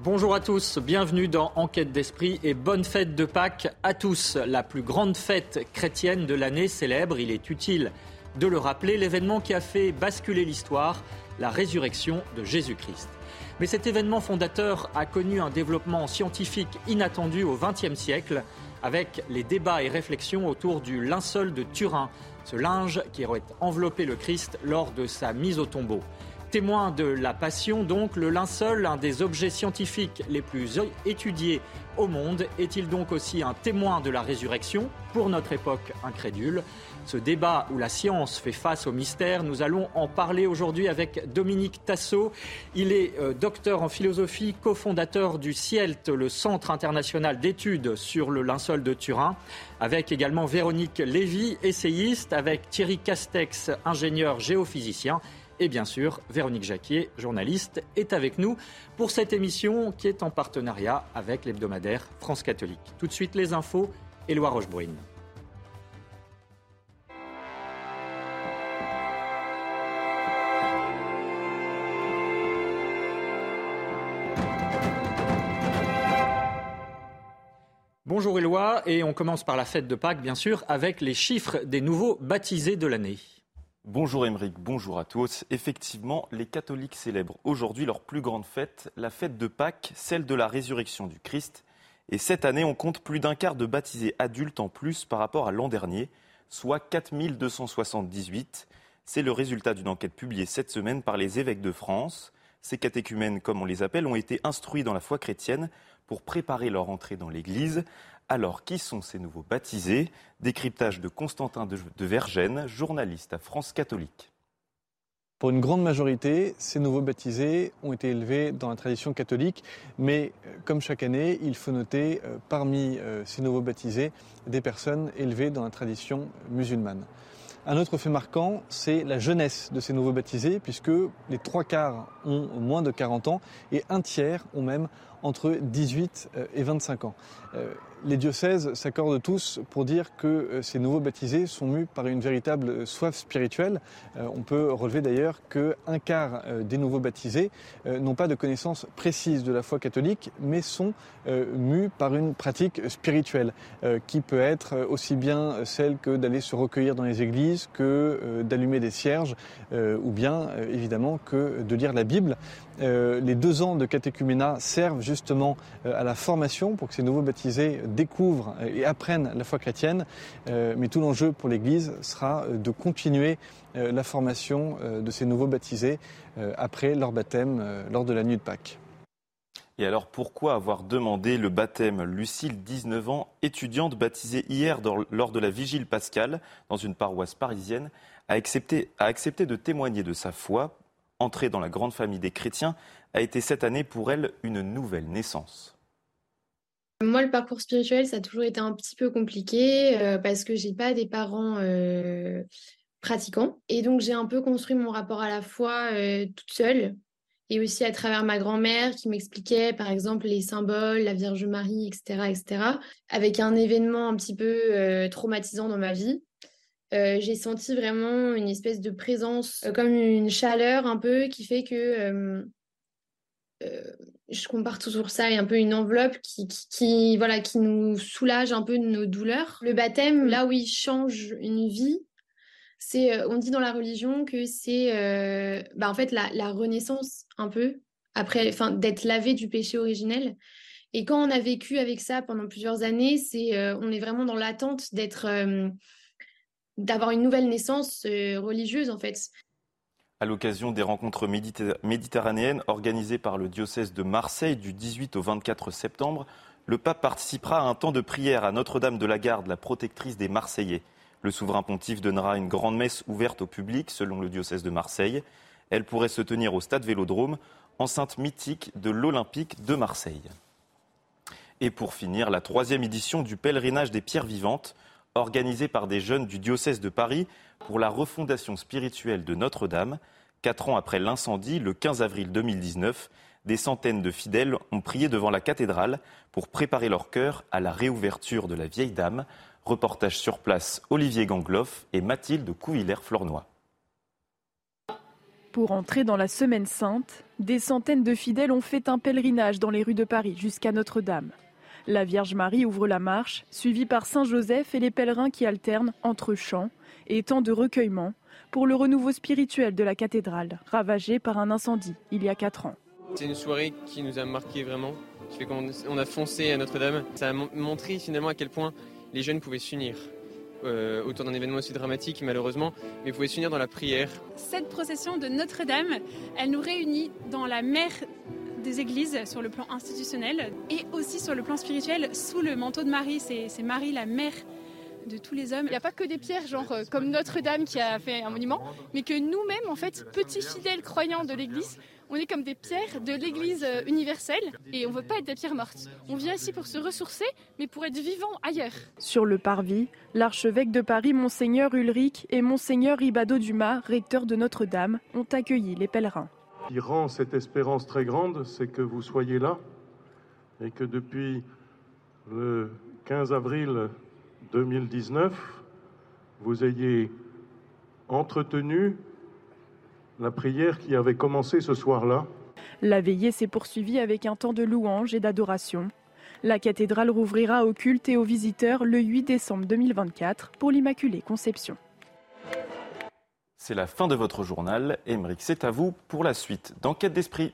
Bonjour à tous, bienvenue dans Enquête d'Esprit et bonne fête de Pâques à tous. La plus grande fête chrétienne de l'année célèbre, il est utile de le rappeler, l'événement qui a fait basculer l'histoire, la résurrection de Jésus-Christ. Mais cet événement fondateur a connu un développement scientifique inattendu au XXe siècle, avec les débats et réflexions autour du linceul de Turin, ce linge qui aurait enveloppé le Christ lors de sa mise au tombeau. Témoin de la passion, donc, le linceul, un des objets scientifiques les plus étudiés au monde, est-il donc aussi un témoin de la résurrection? Pour notre époque incrédule ce débat où la science fait face au mystère. Nous allons en parler aujourd'hui avec Dominique Tassot. Il est euh, docteur en philosophie, cofondateur du CIELT, le Centre international d'études sur le linceul de Turin, avec également Véronique Lévy, essayiste, avec Thierry Castex, ingénieur géophysicien. Et bien sûr, Véronique Jacquier, journaliste, est avec nous pour cette émission qui est en partenariat avec l'hebdomadaire France Catholique. Tout de suite, les infos, Éloi Rochebrune. Bonjour Éloi, et on commence par la fête de Pâques, bien sûr, avec les chiffres des nouveaux baptisés de l'année. Bonjour Émeric, bonjour à tous. Effectivement, les catholiques célèbrent aujourd'hui leur plus grande fête, la fête de Pâques, celle de la résurrection du Christ. Et cette année, on compte plus d'un quart de baptisés adultes en plus par rapport à l'an dernier, soit 4278. C'est le résultat d'une enquête publiée cette semaine par les évêques de France. Ces catéchumènes, comme on les appelle, ont été instruits dans la foi chrétienne pour préparer leur entrée dans l'Église. Alors, qui sont ces nouveaux baptisés? Décryptage de Constantin de, Vergène, journaliste à France catholique. Pour une grande majorité, ces nouveaux baptisés ont été élevés dans la tradition catholique, mais euh, comme chaque année, il faut noter euh, parmi euh, ces nouveaux baptisés des personnes élevées dans la tradition musulmane. Un autre fait marquant, c'est la jeunesse de ces nouveaux baptisés, puisque les trois quarts ont moins de 40 ans et un tiers ont même entre 18 euh, et 25 ans. Les diocèses s'accordent tous pour dire que euh, ces nouveaux baptisés sont mus par une véritable soif spirituelle. On peut relever d'ailleurs qu'un quart des nouveaux baptisés n'ont pas de connaissance précise de la foi catholique, mais sont mus par une pratique spirituelle, qui peut être aussi bien celle que d'aller se recueillir dans les églises, que d'allumer des cierges, ou bien évidemment que de lire la Bible. Les deux ans de catéchuménat servent justement à la formation pour que ces nouveaux baptisés découvrent et apprennent la foi chrétienne. Euh, mais tout l'enjeu pour l'Église sera euh, de continuer euh, la formation de ces nouveaux baptisés après leur baptême lors de la nuit de Pâques. Et alors pourquoi avoir demandé le baptême Lucille, 19 ans, étudiante baptisée hier lors de la vigile pascale dans une paroisse parisienne, a accepté de témoigner de sa foi Entrer dans la grande famille des chrétiens a été cette année pour elle une nouvelle naissance. Moi, le parcours spirituel, ça a toujours été un petit peu compliqué euh, parce que j'ai pas des parents euh, pratiquants. Et donc, j'ai un peu construit mon rapport à la foi euh, toute seule et aussi à travers ma grand-mère qui m'expliquait, par exemple, les symboles, la Vierge Marie, etc., etc., avec un événement un petit peu traumatisant dans ma vie. J'ai senti vraiment une espèce de présence, comme une chaleur un peu qui fait que je compare toujours ça et un peu une enveloppe qui, qui, voilà, qui nous soulage un peu de nos douleurs. Le baptême, là où il change une vie, c'est, euh, on dit dans la religion que c'est, euh, bah, en fait, la, la, renaissance un peu après, enfin, d'être lavé du péché originel. Et quand on a vécu avec ça pendant plusieurs années, c'est, euh, on est vraiment dans l'attente d'être, d'avoir une nouvelle naissance religieuse en fait à l'occasion des rencontres méditerranéennes organisées par le diocèse de Marseille du 18 au 24 septembre, le pape participera à un temps de prière à Notre-Dame de la Garde, la protectrice des Marseillais. Le souverain pontife donnera une grande messe ouverte au public, selon le diocèse de Marseille. Elle pourrait se tenir au stade Vélodrome, enceinte mythique de l'Olympique de Marseille. Et pour finir, la troisième édition du pèlerinage des pierres vivantes, organisée par des jeunes du diocèse de Paris pour la refondation spirituelle de Notre-Dame. Quatre ans après l'incendie, le 15 avril 2019, des centaines de fidèles ont prié devant la cathédrale pour préparer leur cœur à la réouverture de la vieille dame. Reportage sur place Olivier Gangloff et Mathilde Couvillère-Flornois. Pour entrer dans la Semaine Sainte, des centaines de fidèles ont fait un pèlerinage dans les rues de Paris jusqu'à Notre-Dame. La Vierge Marie ouvre la marche, suivie par Saint Joseph et les pèlerins qui alternent entre chants et temps de recueillement pour le renouveau spirituel de la cathédrale, ravagée par un incendie il y a quatre ans. C'est une soirée qui nous a marqué vraiment. On a foncé à Notre-Dame. Ça a montré finalement à quel point les jeunes pouvaient s'unir. Euh, autour d'un événement aussi dramatique malheureusement, mais pouvaient s'unir dans la prière. Cette procession de Notre-Dame, elle nous réunit dans la mer des églises sur le plan institutionnel et aussi sur le plan spirituel sous le manteau de Marie. C'est Marie la mère de tous les hommes. Il n'y a pas que des pierres, genre euh, comme Notre-Dame qui a fait un monument, mais que nous-mêmes, en fait, petits fidèles croyants de l'Église, on est comme des pierres de l'Église euh, universelle et on ne veut pas être des pierres mortes. On vient ici pour se ressourcer, mais pour être vivant ailleurs. Sur le parvis, l'archevêque de Paris, Monseigneur Ulrich, et Monseigneur Ribado Dumas, recteur de Notre-Dame, ont accueilli les pèlerins qui rend cette espérance très grande, c'est que vous soyez là et que depuis le 15 avril 2019, vous ayez entretenu la prière qui avait commencé ce soir-là. La veillée s'est poursuivie avec un temps de louange et d'adoration. La cathédrale rouvrira au culte et aux visiteurs le 8 décembre 2024 pour l'Immaculée Conception. C'est la fin de votre journal. Émeric, c'est à vous pour la suite d'Enquête d'Esprit.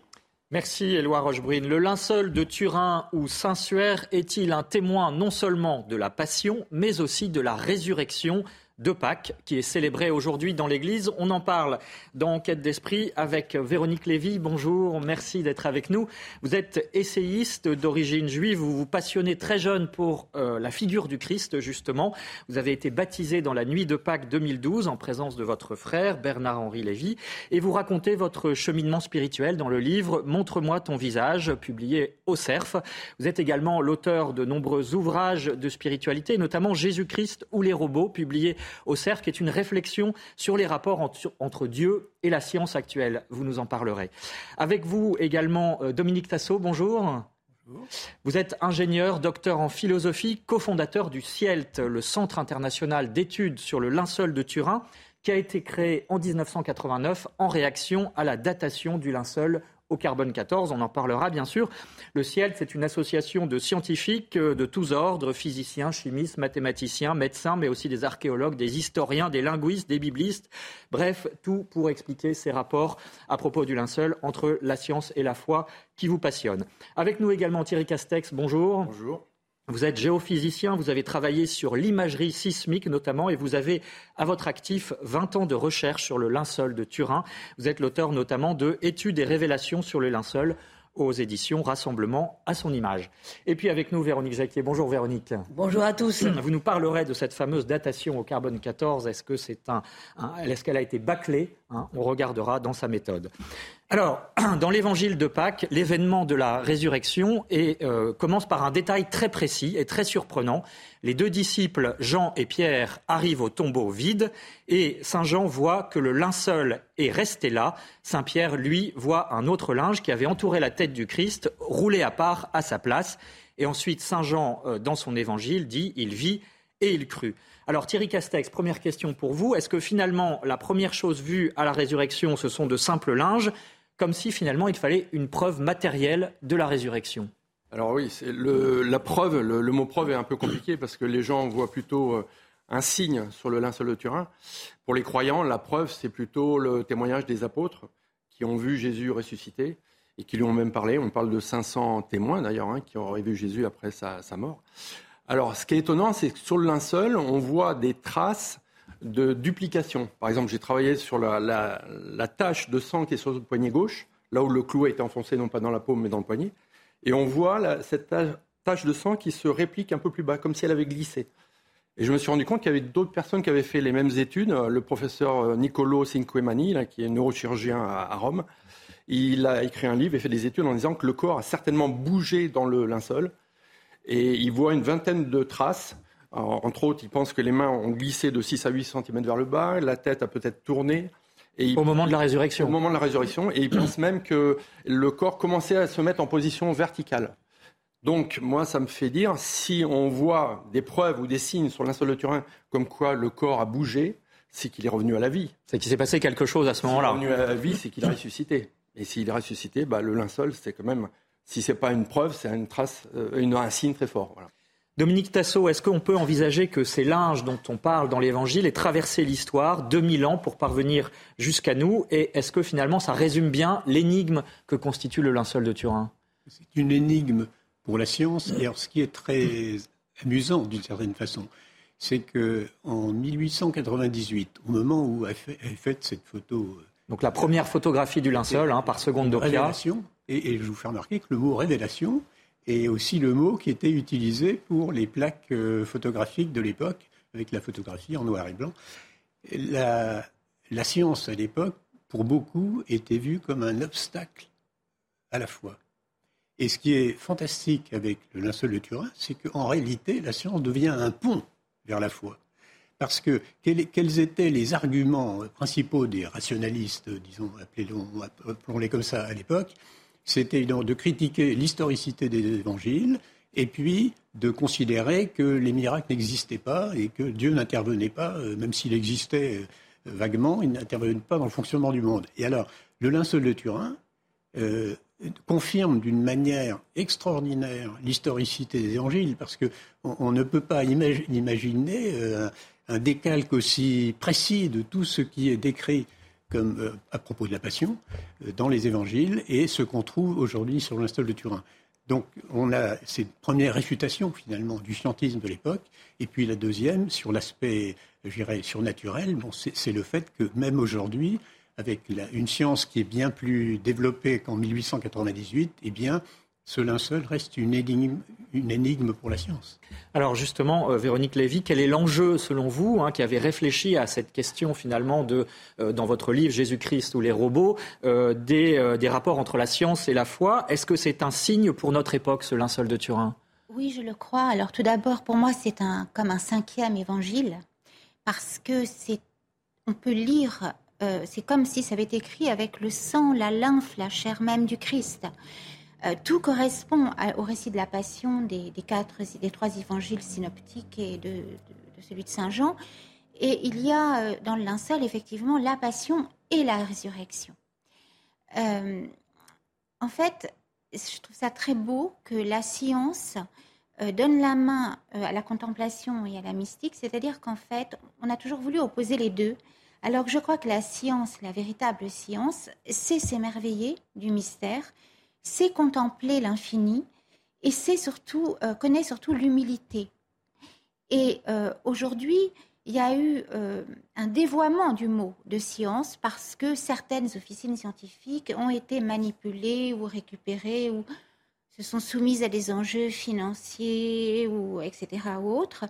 Merci Éloi Rochebrune. Le linceul de Turin ou Saint-Suaire est-il un témoin non seulement de la passion, mais aussi de la résurrection? De Pâques qui est célébré aujourd'hui dans l'Église. On en parle dans Enquête d'Esprit avec Véronique Lévy. Bonjour, merci d'être avec nous. Vous êtes essayiste d'origine juive, vous vous passionnez très jeune pour euh, la figure du Christ, justement. Vous avez été baptisé dans la nuit de Pâques 2012 en présence de votre frère Bernard-Henri Lévy et vous racontez votre cheminement spirituel dans le livre Montre-moi ton visage, publié au CERF. Vous êtes également l'auteur de nombreux ouvrages de spiritualité, notamment Jésus-Christ ou les robots, publiés au CERF, qui est une réflexion sur les rapports entre, Dieu et la science actuelle. Vous nous en parlerez. Avec vous également, euh, Dominique Tassot, bonjour. Vous êtes ingénieur, docteur en philosophie, cofondateur du CIELT, le Centre international d'études sur le linceul de Turin, qui a été créé en 1989 en réaction à la datation du linceul au carbone 14. On en parlera bien sûr. Le CIEL, c'est une association de scientifiques euh, de tous ordres, physiciens, chimistes, mathématiciens, médecins, mais aussi des archéologues, des historiens, des linguistes, des biblistes. Bref, tout pour expliquer ces rapports à propos du linceul entre la science et la foi qui vous passionnent. Avec nous également Thierry Castex, bonjour. Bonjour. Vous êtes géophysicien, vous avez travaillé sur l'imagerie sismique notamment et vous avez à votre actif 20 ans de recherche sur le linceul de Turin. Vous êtes l'auteur notamment de Études et révélations sur le linceul aux éditions Rassemblement à son image. Et puis avec nous, Véronique Jacquier. Bonjour Véronique. Bonjour à tous. Vous nous parlerez de cette fameuse datation au carbone 14. Est-ce que c'est un, est-ce qu'elle a été bâclée hein? On regardera dans sa méthode. Alors, dans l'évangile de Pâques, l'événement de la résurrection euh, commence par un détail très précis et très surprenant. Les deux disciples, Jean et Pierre, arrivent au tombeau vide et Saint Jean voit que le linceul est resté là. Saint Pierre, lui, voit un autre linge qui avait entouré la tête du Christ, roulé à part à sa place. Et ensuite, Saint Jean, euh, dans son évangile, dit il vit et il crut. Alors Thierry Castex, première question pour vous. Est-ce que finalement la première chose vue à la résurrection, ce sont de simples linges? Comme si finalement il fallait une preuve matérielle de la résurrection. Alors oui, le, la preuve, le, mot preuve est un peu compliqué parce que les gens voient plutôt euh, un signe sur le linceul de Turin. Pour les croyants, la preuve, c'est plutôt le témoignage des apôtres qui ont vu Jésus ressuscité et qui lui ont même parlé. On parle de 500 témoins d'ailleurs hein, qui auraient vu Jésus après sa, sa mort. Alors ce qui est étonnant, c'est que sur le linceul, on voit des traces de duplication. Par exemple, j'ai travaillé sur la, tache de sang qui est sur le poignet gauche, là où le clou a été enfoncé non pas dans la paume mais dans le poignet. Et on voit cette tache de sang qui se réplique un peu plus bas, comme si elle avait glissé. Et je me suis rendu compte qu'il y avait d'autres personnes qui avaient fait les mêmes études. Le professeur Nicolo Cinquemani, qui est neurochirurgien à, Rome, il a écrit un livre et fait des études en disant que le corps a certainement bougé dans le linceul. Et il voit une vingtaine de traces. Entre autres, il pense que les mains ont glissé de 6 à 8 cm vers le bas, la tête a peut-être tourné. Et au moment de la résurrection. Au moment de la résurrection. Et il pense même que le corps commençait à se mettre en position verticale. Donc, moi, ça me fait dire, si on voit des preuves ou des signes sur l'insol de Turin comme quoi le corps a bougé, c'est qu'il est revenu à la vie. C'est qu'il s'est passé quelque chose à ce moment-là. Est revenu à la vie, c'est qu'il a ressuscité. Et s'il est ressuscité, bah, le linceul, c'est quand même, si ce n'est pas une preuve, c'est une trace, euh, une, un signe très fort. Dominique Tassot, est-ce qu'on peut envisager que ces linges dont on parle dans l'Évangile aient traversé l'histoire, 2000 ans pour parvenir jusqu'à nous Et est-ce que finalement ça résume bien l'énigme que constitue le linceul de Turin? C'est une énigme pour la science. Et alors, ce qui est très amusant d'une certaine façon, c'est que en 1898, au moment où elle fait, faite cette photo, euh, donc la première photographie du linceul hein, par seconde Doppia, et, et, je vous fais remarquer que le mot révélation est aussi le mot qui était utilisé pour les plaques euh, photographiques de l'époque, avec la photographie en noir et blanc. La, science à l'époque, pour beaucoup, était vue comme un obstacle à la foi. Et ce qui est fantastique avec le linceul de Turin, c'est qu'en réalité, la science devient un pont vers la foi. Parce que quels, étaient les arguments principaux des rationalistes, disons, appelons-les comme ça à l'époque C'était de critiquer l'historicité des évangiles et puis de considérer que les miracles n'existaient pas et que Dieu n'intervenait pas, euh, même s'il existait euh, vaguement, il n'intervenait pas dans le fonctionnement du monde. Et alors, le linceul de Turin, euh, confirme d'une manière extraordinaire l'historicité des évangiles, parce qu'on on ne peut pas imaginer euh, un décalque aussi précis de tout ce qui est décrit comme, euh, à propos de la Passion euh, dans les évangiles et ce qu'on trouve aujourd'hui sur l'instol de Turin. Donc on a cette première réfutation finalement du scientisme de l'époque, et puis la deuxième sur l'aspect, je surnaturel, bon, c'est le fait que même aujourd'hui, avec une science qui est bien plus développée qu'en 1898, eh bien, ce linceul reste une énigme, une énigme pour la science. Alors justement, euh, Véronique Lévy, quel est l'enjeu selon vous, hein, qui avait réfléchi à cette question finalement de, euh, dans votre livre Jésus-Christ ou les robots, euh, des, des, rapports entre la science et la foi? Est-ce que c'est un signe pour notre époque, ce linceul de Turin? Oui, je le crois. Alors tout d'abord, pour moi, c'est un, comme un cinquième évangile, parce que c'est, on peut lire c'est comme si ça avait été écrit avec le sang, la lymphe, la chair même du Christ. Euh, tout correspond au récit de la Passion des, trois évangiles synoptiques et de, celui de Saint Jean. Et il y a euh, dans le linceul effectivement la Passion et la résurrection. en fait, je trouve ça très beau que la science donne la main à la contemplation et à la mystique, c'est-à-dire qu'en fait, on a toujours voulu opposer les deux. Alors je crois que la science, la véritable science, c'est s'émerveiller du mystère, c'est contempler l'infini et c'est surtout euh, connaît surtout l'humilité. Et euh, aujourd'hui, il y a eu euh, un dévoiement du mot de science parce que certaines officines scientifiques ont été manipulées ou récupérées ou se sont soumises à des enjeux financiers ou etc. autres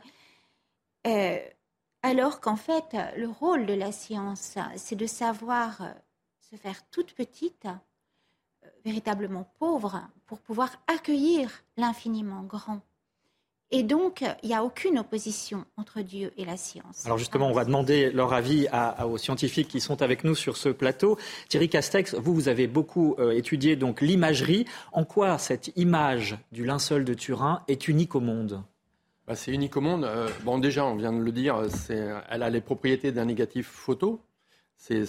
alors qu'en fait, le rôle de la science, c'est de savoir se faire toute petite, véritablement pauvre, pour pouvoir accueillir l'infiniment grand. Et donc, il n'y a aucune opposition entre Dieu et la science. Alors justement, on va demander leur avis aux scientifiques qui sont avec nous sur ce plateau. Thierry Castex, vous, vous avez beaucoup euh, étudié donc l'imagerie. En quoi cette image du linceul de Turin est unique au monde? Bah, c'est unique au monde. Euh, bon, déjà, on vient de le dire, elle a les propriétés d'un négatif photo. C'est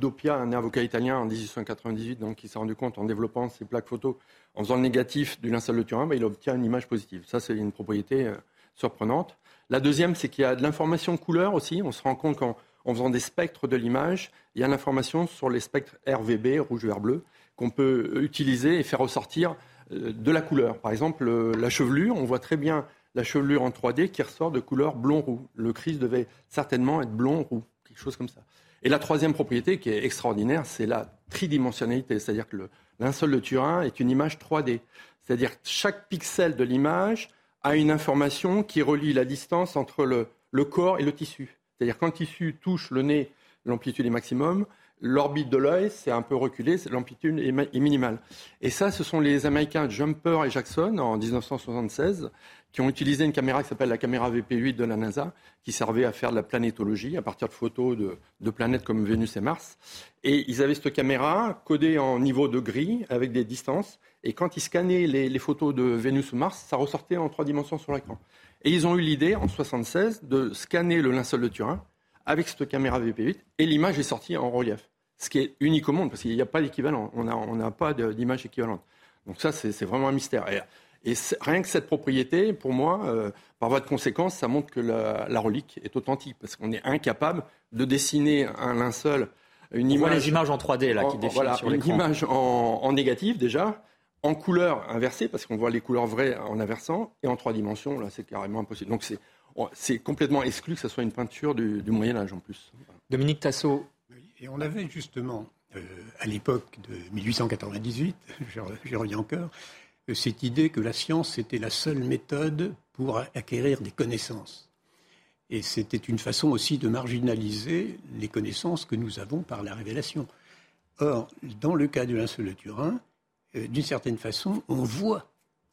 Dopia, un avocat italien en 1898, donc, qui s'est rendu compte en développant ses plaques photo, en faisant le négatif du linceul de Turin, bah, il obtient une image positive. Ça, c'est une propriété euh, surprenante. La deuxième, c'est qu'il y a de l'information couleur aussi. On se rend compte qu'en faisant des spectres de l'image, il y a l'information sur les spectres RVB, rouge, vert, bleu, qu'on peut utiliser et faire ressortir euh, de la couleur. Par exemple, la chevelure, on voit très bien la chevelure en 3D qui ressort de couleur blond-roux. Le Christ devait certainement être blond-roux, quelque chose comme ça. Et la troisième propriété qui est extraordinaire, c'est la tridimensionnalité, c'est-à-dire que le linceul de Turin est une image 3D. C'est-à-dire que chaque pixel de l'image a une information qui relie la distance entre le, le corps et le tissu. C'est-à-dire quand le tissu touche le nez, l'amplitude est maximum, l'orbite de l'œil, c'est un peu reculé, l'amplitude est, minimale. Et ça, ce sont les Américains Jumper et Jackson en 1976 qui ont utilisé une caméra qui s'appelle la caméra VP8 de la NASA, qui servait à faire de la planétologie à partir de photos de, planètes comme Vénus et Mars. Et ils avaient cette caméra codée en niveau de gris avec des distances. Et quand ils scannaient les, photos de Vénus ou Mars, ça ressortait en trois dimensions sur l'écran. Et ils ont eu l'idée, en 1976, de scanner le linceul de Turin avec cette caméra VP8 et l'image est sortie en relief. Ce qui est unique au monde parce qu'il n'y a pas d'équivalent. On n'a on pas d'image équivalente. Donc ça, c'est vraiment un mystère. Et, rien que cette propriété, pour moi, euh, par voie de conséquence, ça montre que la, relique est authentique parce qu'on est incapable de dessiner un linceul, une image. les images en 3D là qui défilent sur l'écran. Une image en, en négatif déjà, en couleur inversée parce qu'on voit les couleurs vraies en inversant et en trois dimensions là, c'est carrément impossible. Donc c'est c'est complètement exclu que ce soit une peinture du, Moyen Âge en plus. Dominique Tassot. Et on avait justement, euh, à l'époque de 1898, j'y reviens encore, euh, cette idée que la science était la seule méthode pour acquérir des connaissances. Et c'était une façon aussi de marginaliser les connaissances que nous avons par la révélation. Or, dans le cas de linceul de Turin, euh, d'une certaine façon, on voit.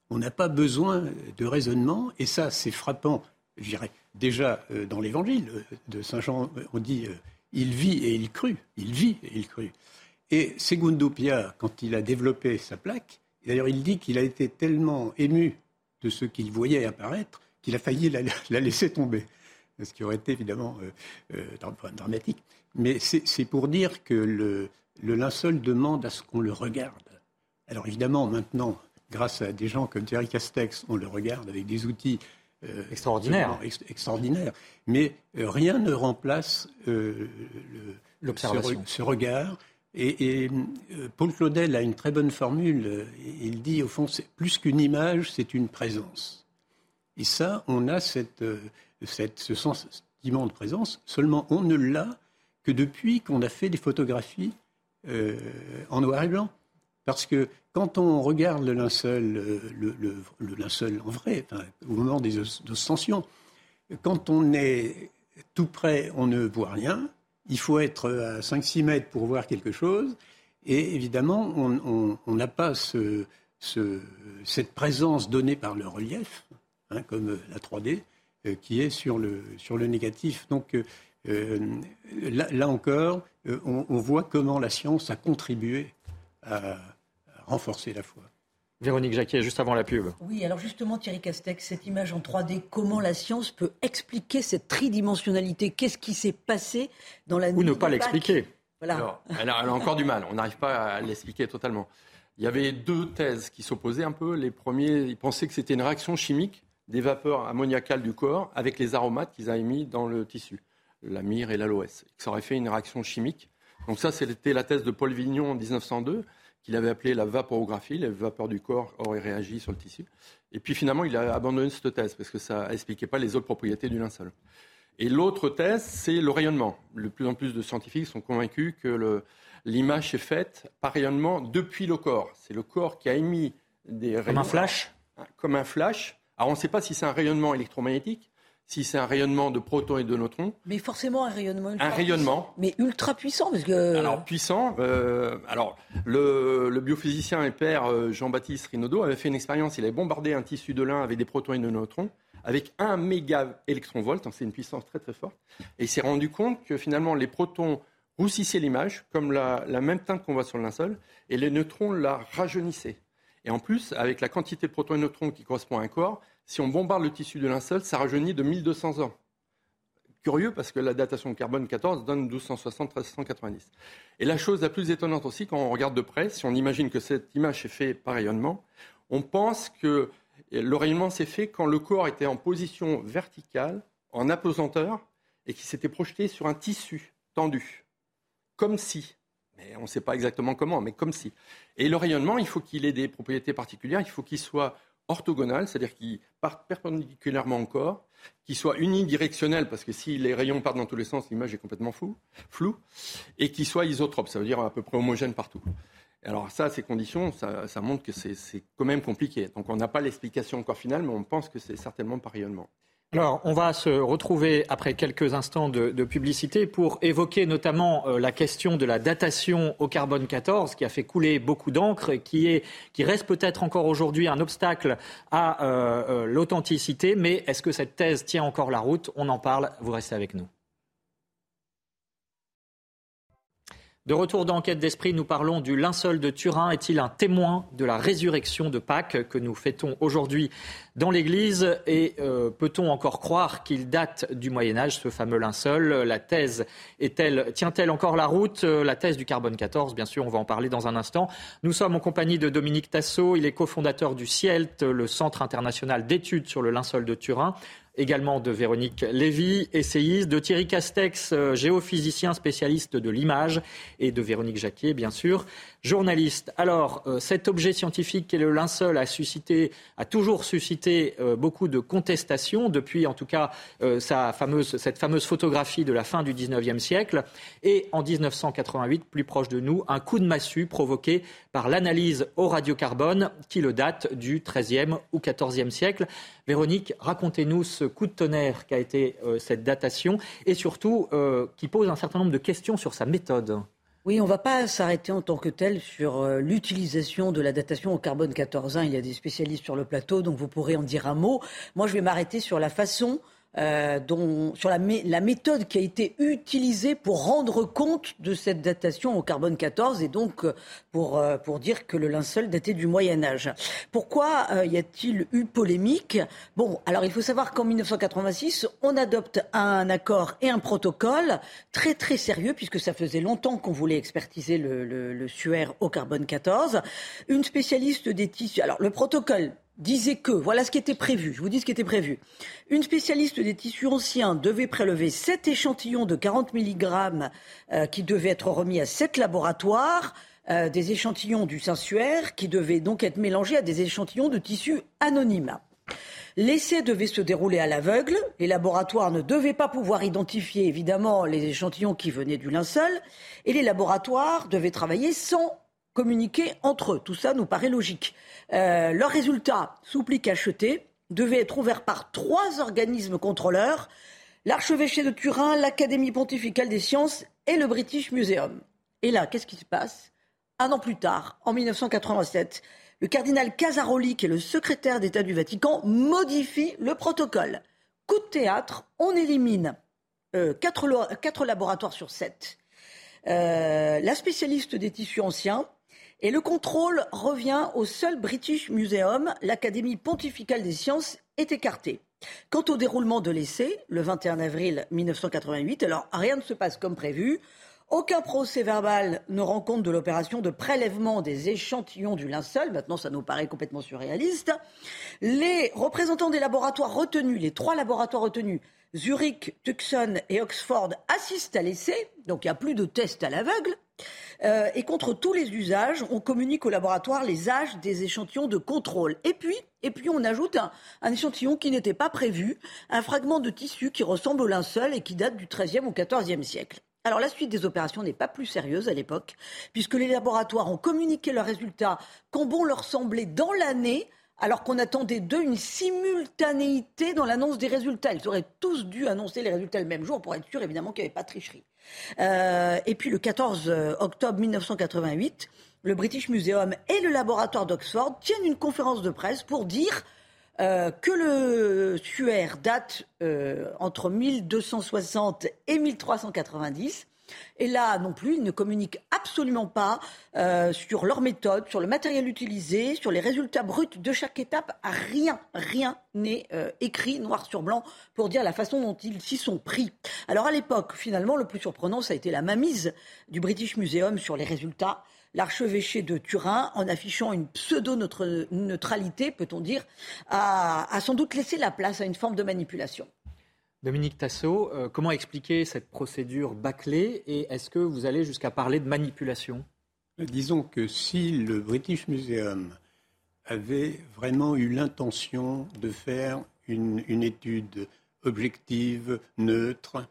On n'a pas besoin de raisonnement, et ça, c'est frappant je déjà euh, dans l'évangile de Saint Jean, on dit euh, il vit et il crut. Il vit et il crut. Et Segundo Pia, quand il a développé sa plaque, d'ailleurs il dit qu'il a été tellement ému de ce qu'il voyait apparaître qu'il a failli la, laisser tomber. Ce qui aurait été évidemment euh, dramatique. Mais c'est pour dire que le, le linceul demande à ce qu'on le regarde. Alors évidemment, maintenant, grâce à des gens comme Thierry Castex, on le regarde avec des outils euh, extraordinaire. extraordinaire. Mais euh, rien ne remplace euh, l'observation, ce, regard. Et, Paul Claudel a une très bonne formule. Il dit, au fond, c'est plus qu'une image, c'est une présence. Et ça, on a cette, cette, ce sentiment de présence, seulement on ne l'a que depuis qu'on a fait des photographies en noir et blanc. Parce que quand on regarde le linceul, euh, en vrai, au moment des ostensions, quand on est tout près, on ne voit rien. Il faut être à 5-6 mètres pour voir quelque chose. Et évidemment, on n'a pas ce, cette présence donnée par le relief, hein, comme la 3D, euh, qui est sur le, sur le négatif. Donc euh, là, encore, on, on, voit comment la science a contribué à, renforcer la foi. Véronique Jacquet, juste avant la pub. Oui, alors justement, Thierry Castex, cette image en 3D, comment la science peut expliquer cette tridimensionnalité? Qu'est-ce qui s'est passé dans la nuit Ou ne pas l'expliquer. Voilà. elle, a, encore du mal, on n'arrive pas à l'expliquer totalement. Il y avait deux thèses qui s'opposaient un peu. Les premiers, ils pensaient que c'était une réaction chimique des vapeurs ammoniacales du corps avec les aromates qu'ils avaient mis dans le tissu, la myrrhe et l'aloès. Ça aurait fait une réaction chimique. Donc ça, c'était la thèse de Paul Vignon en 1902 qu'il avait appelé la vaporographie, les vapeurs du corps auraient réagi sur le tissu. Et puis finalement, il a abandonné cette thèse parce que ça n'expliquait pas les autres propriétés du linceul. Et l'autre thèse, c'est le rayonnement. De plus en plus de scientifiques sont convaincus que l'image est faite par rayonnement depuis le corps. C'est le corps qui a émis des rayons. Comme un flash? Comme un flash. Alors on ne sait pas si c'est un rayonnement électromagnétique, si c'est un rayonnement de protons et de neutrons. Mais forcément un rayonnement. Un rayonnement. Mais ultra puissant parce que. Alors puissant. Euh, alors le, biophysicien et père euh, Jean-Baptiste Rinaudot avait fait une expérience. Il avait bombardé un tissu de lin avec des protons et des neutrons avec un méga électronvolt. C'est une puissance très très forte. Et il s'est rendu compte que finalement les protons roussissaient l'image comme la, la même teinte qu'on voit sur le linceul et les neutrons la rajeunissaient. Et en plus, avec la quantité de protons et neutrons qui correspond à un corps, si on bombarde le tissu de linceul, ça rajeunit de 1200 ans. Curieux parce que la datation carbone 14 donne 1260-1390. Et la chose la plus étonnante aussi, quand on regarde de près, si on imagine que cette image est faite par rayonnement, on pense que le rayonnement s'est fait quand le corps était en position verticale, en apesanteur, et qui s'était projeté sur un tissu tendu. Comme si, mais on ne sait pas exactement comment, mais comme si. Et le rayonnement, il faut qu'il ait des propriétés particulières, il faut qu'il soit orthogonal, c'est-à-dire qu'il parte perpendiculairement au corps, qu'il soit unidirectionnel, parce que si les rayons partent dans tous les sens, l'image est complètement floue, et qu'il soit isotrope, ça veut dire à peu près homogène partout. Alors ça, ces conditions, ça, ça montre que c'est quand même compliqué. Donc on n'a pas l'explication encore finale, mais on pense que c'est certainement par rayonnement. Alors, on va se retrouver après quelques instants de, publicité pour évoquer notamment euh, la question de la datation au carbone 14 qui a fait couler beaucoup d'encre et qui, qui reste peut-être encore aujourd'hui un obstacle à euh, euh, l'authenticité. Mais est-ce que cette thèse tient encore la route? On en parle. Vous restez avec nous. De retour d'enquête d'esprit, nous parlons du linceul de Turin. Est-il un témoin de la résurrection de Pâques que nous fêtons aujourd'hui dans l'Église? Et euh, peut-on encore croire qu'il date du Moyen Âge, ce fameux linceul? La thèse est-elle, tient-elle encore la route? La thèse du carbone 14, bien sûr, on va en parler dans un instant. Nous sommes en compagnie de Dominique Tassot. Il est cofondateur du CIELT, le Centre international d'études sur le linceul de Turin également de Véronique Lévy, essayiste, de Thierry Castex, euh, géophysicien spécialiste de l'image, et de Véronique Jacquier, bien sûr, journaliste. Alors, euh, cet objet scientifique qui est le linceul a suscité, a toujours suscité euh, beaucoup de contestations depuis, en tout cas, cette fameuse photographie de la fin du 19e siècle. Et en 1988, plus proche de nous, un coup de massue provoqué par l'analyse au radiocarbone qui le date du 13e ou 14e siècle. Véronique, racontez-nous ce coup de tonnerre qu'a été euh, cette datation et surtout euh, qui pose un certain nombre de questions sur sa méthode. Oui, on ne va pas s'arrêter en tant que tel sur euh, l'utilisation de la datation au carbone 14. Il y a des spécialistes sur le plateau, donc vous pourrez en dire un mot. Moi, je vais m'arrêter sur la façon euh, dont, sur la, la, méthode qui a été utilisée pour rendre compte de cette datation au carbone 14 et donc euh, pour, euh, pour dire que le linceul datait du Moyen Âge. Pourquoi y a-t-il eu polémique? Bon, alors il faut savoir qu'en 1986, on adopte un accord et un protocole très très sérieux puisque ça faisait longtemps qu'on voulait expertiser le, le, le suaire au carbone 14. Une spécialiste des tissus. Alors le protocole disait que, voilà ce qui était prévu, je vous dis ce qui était prévu. Une spécialiste des tissus anciens devait prélever sept échantillons de 40 mg euh, qui devaient être remis à sept laboratoires, euh, des échantillons du sensuaire qui devaient donc être mélangés à des échantillons de tissus anonymes. L'essai devait se dérouler à l'aveugle. Les laboratoires ne devaient pas pouvoir identifier évidemment les échantillons qui venaient du linceul. Et les laboratoires devaient travailler sans communiquer entre eux. Tout ça nous paraît logique. Euh, leurs résultats, soupli qu'achetés, devaient être ouverts par trois organismes contrôleurs l'archevêché de Turin, l'Académie pontificale des sciences et le British Museum. Et là, qu'est-ce qui se passe? Un an plus tard, en 1987, le cardinal Casaroli, qui est le secrétaire d'État du Vatican, modifie le protocole. Coup de théâtre, on élimine euh, quatre, laboratoires sur sept. Euh, la spécialiste des tissus anciens, et le contrôle revient au seul British Museum. L'Académie pontificale des sciences est écartée. Quant au déroulement de l'essai, le 21 avril 1988, alors rien ne se passe comme prévu. Aucun procès verbal ne rend compte de l'opération de prélèvement des échantillons du linceul. Maintenant, ça nous paraît complètement surréaliste. Les représentants des laboratoires retenus, les trois laboratoires retenus, Zurich, Tucson et Oxford, assistent à l'essai. Donc, il n'y a plus de tests à l'aveugle. Euh, et contre tous les usages, on communique au laboratoire les âges des échantillons de contrôle. Et puis, on ajoute un, échantillon qui n'était pas prévu, un fragment de tissu qui ressemble au linceul et qui date du XIIIe ou XIVe siècle. Alors la suite des opérations n'est pas plus sérieuse à l'époque, puisque les laboratoires ont communiqué leurs résultats quand bon leur semblait dans l'année, alors qu'on attendait d'eux une simultanéité dans l'annonce des résultats. Ils auraient tous dû annoncer les résultats le même jour pour être sûr évidemment qu'il n'y avait pas de tricherie. Euh, et puis le 14 euh, octobre 1988, le British Museum et le laboratoire d'Oxford tiennent une conférence de presse pour dire euh, que le suaire date entre 1260 et 1390 et là non plus, ils ne communiquent absolument pas euh, sur leur méthode, sur le matériel utilisé, sur les résultats bruts de chaque étape. Rien, rien n'est euh, écrit noir sur blanc pour dire la façon dont ils s'y sont pris. Alors à l'époque, finalement, le plus surprenant, ça a été la mainmise du British Museum sur les résultats l'archevêché de Turin, en affichant une pseudo-neutralité, peut-on dire, a, sans doute laissé la place à une forme de manipulation. Dominique Tassot, euh, comment expliquer cette procédure bâclée et est-ce que vous allez jusqu'à parler de manipulation? Disons que si le British Museum avait vraiment eu l'intention de faire une, étude objective, neutre,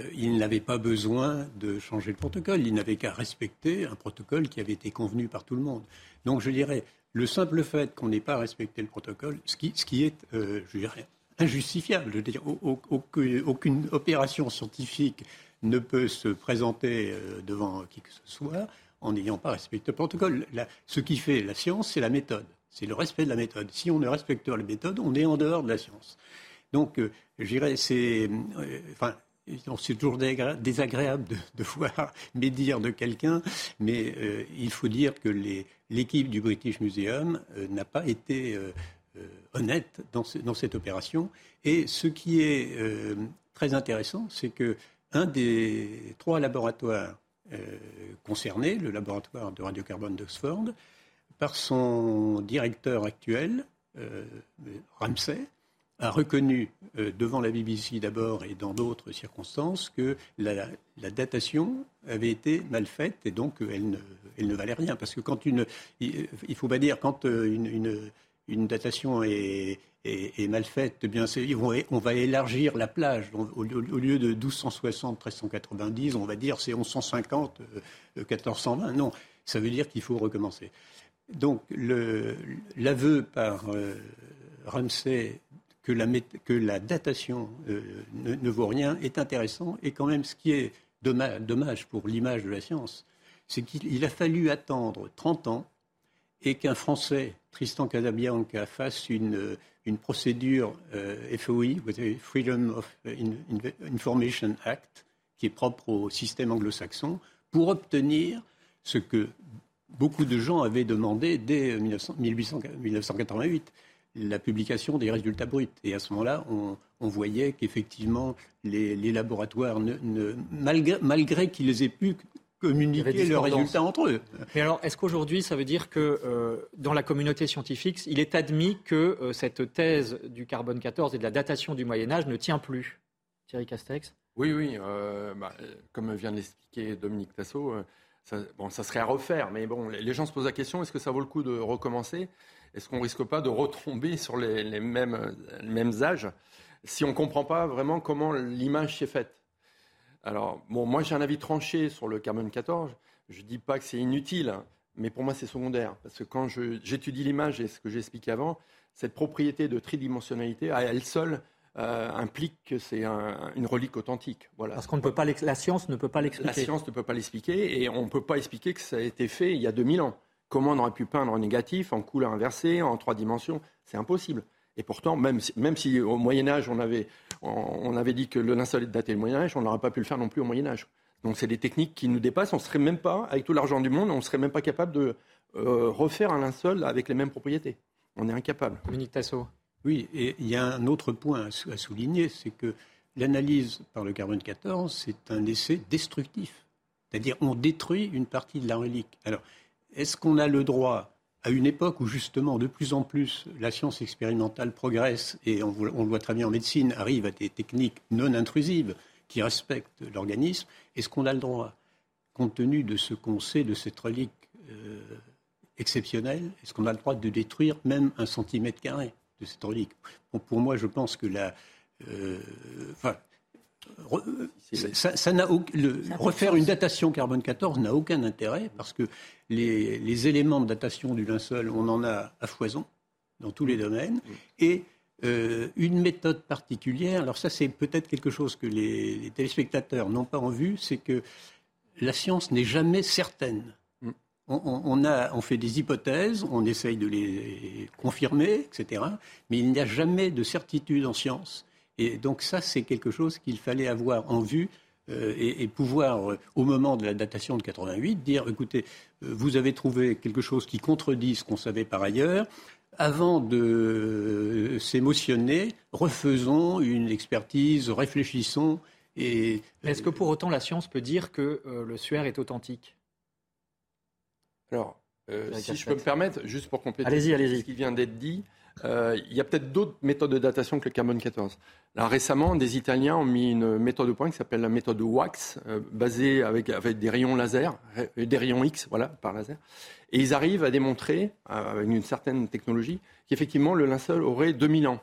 euh, il n'avait pas besoin de changer le protocole, il n'avait qu'à respecter un protocole qui avait été convenu par tout le monde. Donc je dirais, le simple fait qu'on n'ait pas respecté le protocole, ce qui, est, euh, je dirais, injustifiable. Je veux dire, aucune, opération scientifique ne peut se présenter euh, devant qui que ce soit en n'ayant pas respecté le protocole. ce qui fait la science, c'est la méthode. C'est le respect de la méthode. Si on ne respecte pas la méthode, on est en dehors de la science. Donc, euh, je dirais, c'est. Euh, enfin, c'est toujours désagréable de, voir médire de quelqu'un, mais il faut dire que l'équipe du British Museum n'a pas été honnête dans, cette opération. Et ce qui est très intéressant, c'est que un des trois laboratoires euh, concernés, le laboratoire de radiocarbone d'Oxford, par son directeur actuel, euh, Ramsey, a reconnu euh, devant la BBC d'abord et dans d'autres circonstances que la, datation avait été mal faite et donc elle ne, valait rien. Parce que quand une, il ne faut pas dire quand une datation est, mal faite, eh on va élargir la plage. Au, lieu de 1260, 1390, on va dire c'est 1150, 1420. Euh, non, ça veut dire qu'il faut recommencer. Donc l'aveu par euh, Ramsey que la, datation euh, ne, vaut rien est intéressant et quand même ce qui est dommage pour l'image de la science, c'est qu'il a fallu attendre 30 ans et qu'un Français, Tristan Casabianca, fasse une, une procédure euh, FOI, Freedom of Information Act, qui est propre au système anglo-saxon, pour obtenir ce que beaucoup de gens avaient demandé dès 1988, la publication des résultats bruts. Et à ce moment-là, on, voyait qu'effectivement, les, laboratoires, malgré, malgré qu'ils aient pu communiquer leurs résultats entre eux. Mais alors, est-ce qu'aujourd'hui, ça veut dire que euh, dans la communauté scientifique, il est admis que euh, cette thèse du carbone 14 et de la datation du Moyen Âge ne tient plus? Thierry Castex? Oui, oui. Euh, bah, comme vient de l'expliquer Dominique Tassot, ça, bon, ça serait à refaire. Mais bon, les gens se posent la question est-ce que ça vaut le coup de recommencer? Est-ce qu'on ne risque pas de retomber sur les, les, mêmes, les mêmes âges? Si on ne comprend pas vraiment comment l'image s'est faite alors, bon, moi j'ai un avis tranché sur le carbone 14. Je ne dis pas que c'est inutile, mais pour moi c'est secondaire. Parce que quand j'étudie l'image et ce que j'ai expliqué avant, cette propriété de tridimensionnalité, à elle seule, euh, implique que c'est une relique authentique. Voilà. Parce qu'on ne peut pas, la science ne peut pas l'expliquer. La science ne peut pas l'expliquer et on ne peut pas expliquer que ça a été fait il y a 2000 ans. Comment on aurait pu peindre en négatif, en couleur inversée, en trois dimensions? C'est impossible. Et pourtant, même si, même si au Moyen Âge, on avait, on, avait dit que le linceul est daté le Moyen Âge, on n'aurait pas pu le faire non plus au Moyen Âge. Donc c'est des techniques qui nous dépassent. On serait même pas, avec tout l'argent du monde, on ne serait même pas capable de euh, refaire un linceul avec les mêmes propriétés. On est incapable. Dominique Tasso. Oui, et il y a un autre point à souligner, c'est que l'analyse par le carbone 14, c'est un essai destructif. C'est-à-dire, on détruit une partie de la relique. Alors, est-ce qu'on a le droit à une époque où justement de plus en plus la science expérimentale progresse et on, le voit très bien en médecine, arrive à des techniques non intrusives qui respectent l'organisme, est-ce qu'on a le droit, compte tenu de ce qu'on sait de cette relique euh, exceptionnelle, est-ce qu'on a le droit de détruire même un centimètre carré de cette relique? Pour moi, je pense que la, euh, ça, n'a refaire une datation carbone 14 n'a aucun intérêt parce que les, éléments de datation du linceul, on en a à foison dans tous les domaines. Et euh, une méthode particulière, alors ça c'est peut-être quelque chose que les, téléspectateurs n'ont pas en vue, c'est que la science n'est jamais certaine. Mm. On, a, on, fait des hypothèses, on essaye de les confirmer, etc. Mais il n'y a jamais de certitude en science. Et donc ça, c'est quelque chose qu'il fallait avoir en vue euh, et, pouvoir, euh, au moment de la datation de 88, dire, écoutez, euh, vous avez trouvé quelque chose qui contredit ce qu'on savait par ailleurs. Avant de s'émotionner, refaisons une expertise, réfléchissons. Et, Est-ce que pour autant la science peut dire que le suaire est authentique? Alors, si je peux me permettre, juste pour compléter ce qui vient d'être dit, euh, il y a peut-être d'autres méthodes de datation que le carbone 14. Là, récemment, des Italiens ont mis une méthode au point qui s'appelle la méthode WAX, euh, basée avec, avec, des rayons laser, des rayons X, voilà, par laser. Et ils arrivent à démontrer, euh, avec une certaine technologie, qu'effectivement, le linceul aurait 2000 ans.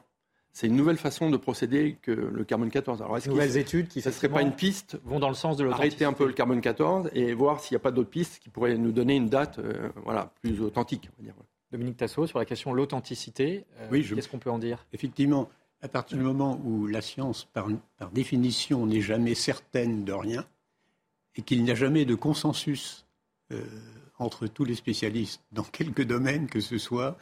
C'est une nouvelle façon de procéder que le carbone 14. Alors, est-ce nouvelles études qui ne serait pas une piste vont dans le sens de Arrêter un peu le carbone 14 et voir s'il n'y a pas d'autres pistes qui pourraient nous donner une date, voilà, plus authentique, on va dire. Dominique Tassot, sur la question de l'authenticité, euh, qu'est-ce qu'on peut en dire? Effectivement, à partir du moment où la science, par, définition, n'est jamais certaine de rien, et qu'il n'y a jamais de consensus euh, entre tous les spécialistes dans quelque domaine que ce soit,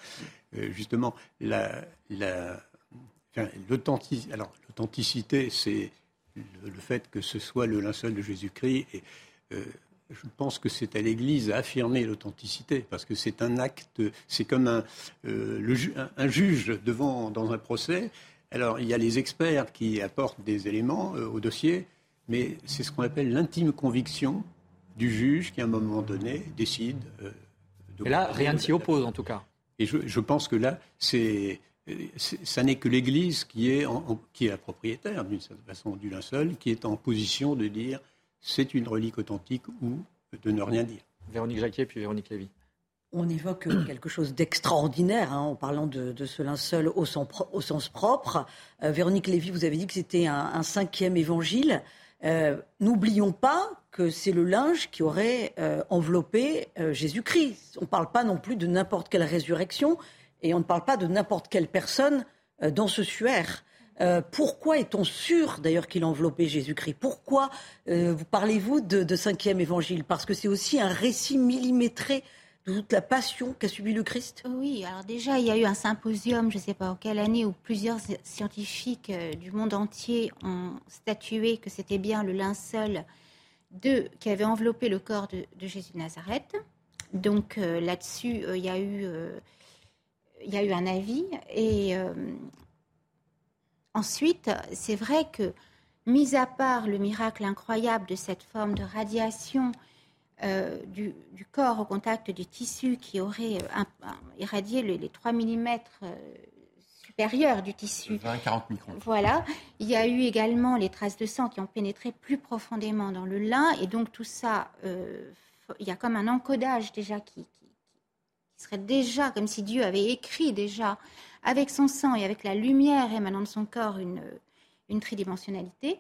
euh, justement, l'authenticité, c'est le, fait que ce soit le linceul de Jésus-Christ. Et je pense que c'est à l'Église à affirmer l'authenticité, parce que c'est un acte, c'est comme un, un, juge devant dans un procès alors, il y a les experts qui apportent des éléments euh, au dossier, mais c'est ce qu'on appelle l'intime conviction du juge qui, à un moment donné, décide. Euh, et là, rien ne s'y oppose, en tout cas. Et je, pense que là, c'est, ça n'est que l'Église qui est, qui est la propriétaire, d'une certaine façon, du linceul, qui est en position de dire c'est une relique authentique ou de ne rien dire. Véronique Jacquet, puis Véronique Lévy on évoque quelque chose d'extraordinaire hein, en parlant de, ce linceul au, sens, propre. Euh, Véronique Lévy, vous avez dit que c'était un, cinquième évangile. Euh, n'oublions pas que c'est le linge qui aurait euh, enveloppé Jésus-Christ. On ne parle pas non plus de n'importe quelle résurrection et on ne parle pas de n'importe quelle personne dans ce suaire. Pourquoi est-on sûr d'ailleurs qu'il enveloppait Jésus-Christ? Pourquoi vous parlez-vous de, cinquième évangile? Parce que c'est aussi un récit millimétré de toute la passion qu'a subi le Christ? Oui, alors déjà, il y a eu un symposium, je ne sais pas en quelle année, où plusieurs scientifiques euh, du monde entier ont statué que c'était bien le linceul qui avait enveloppé le corps de, Jésus Nazareth. Donc euh, là-dessus, euh, il, y a eu, il y a eu un avis. Et ensuite, c'est vrai que, mis à part le miracle incroyable de cette forme de radiation, euh, du, corps au contact du tissu qui aurait euh, irradié les, 3 mm euh, supérieurs du tissu. 20-40 microns. Voilà. Il y a eu également les traces de sang qui ont pénétré plus profondément dans le lin. Et donc tout ça, il y a comme un encodage déjà qui, serait déjà comme si Dieu avait écrit déjà avec son sang et avec la lumière émanant de son corps une, une tridimensionnalité.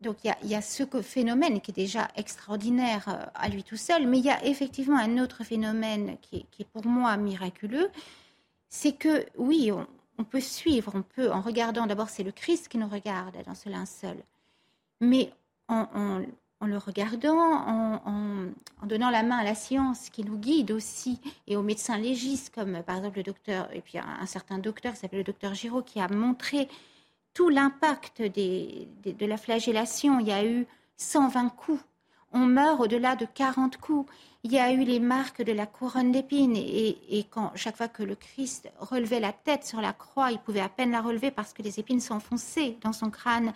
Donc il y, a, ce phénomène qui est déjà extraordinaire euh, à lui tout seul, mais il y a effectivement un autre phénomène qui est, pour moi miraculeux, c'est que oui, on, peut suivre, on peut, en regardant, d'abord c'est le Christ qui nous regarde dans ce linceul, mais en, le regardant, en, donnant la main à la science qui nous guide aussi, et aux médecins légistes, comme par exemple le docteur, et puis un, certain docteur qui s'appelle le docteur Giraud, qui a montré tout l'impact de la flagellation. Il y a eu 120 coups. On meurt au-delà de 40 coups. Il y a eu les marques de la couronne d'épines. Et, quand chaque fois que le Christ relevait la tête sur la croix, il pouvait à peine la relever parce que les épines s'enfonçaient dans son crâne.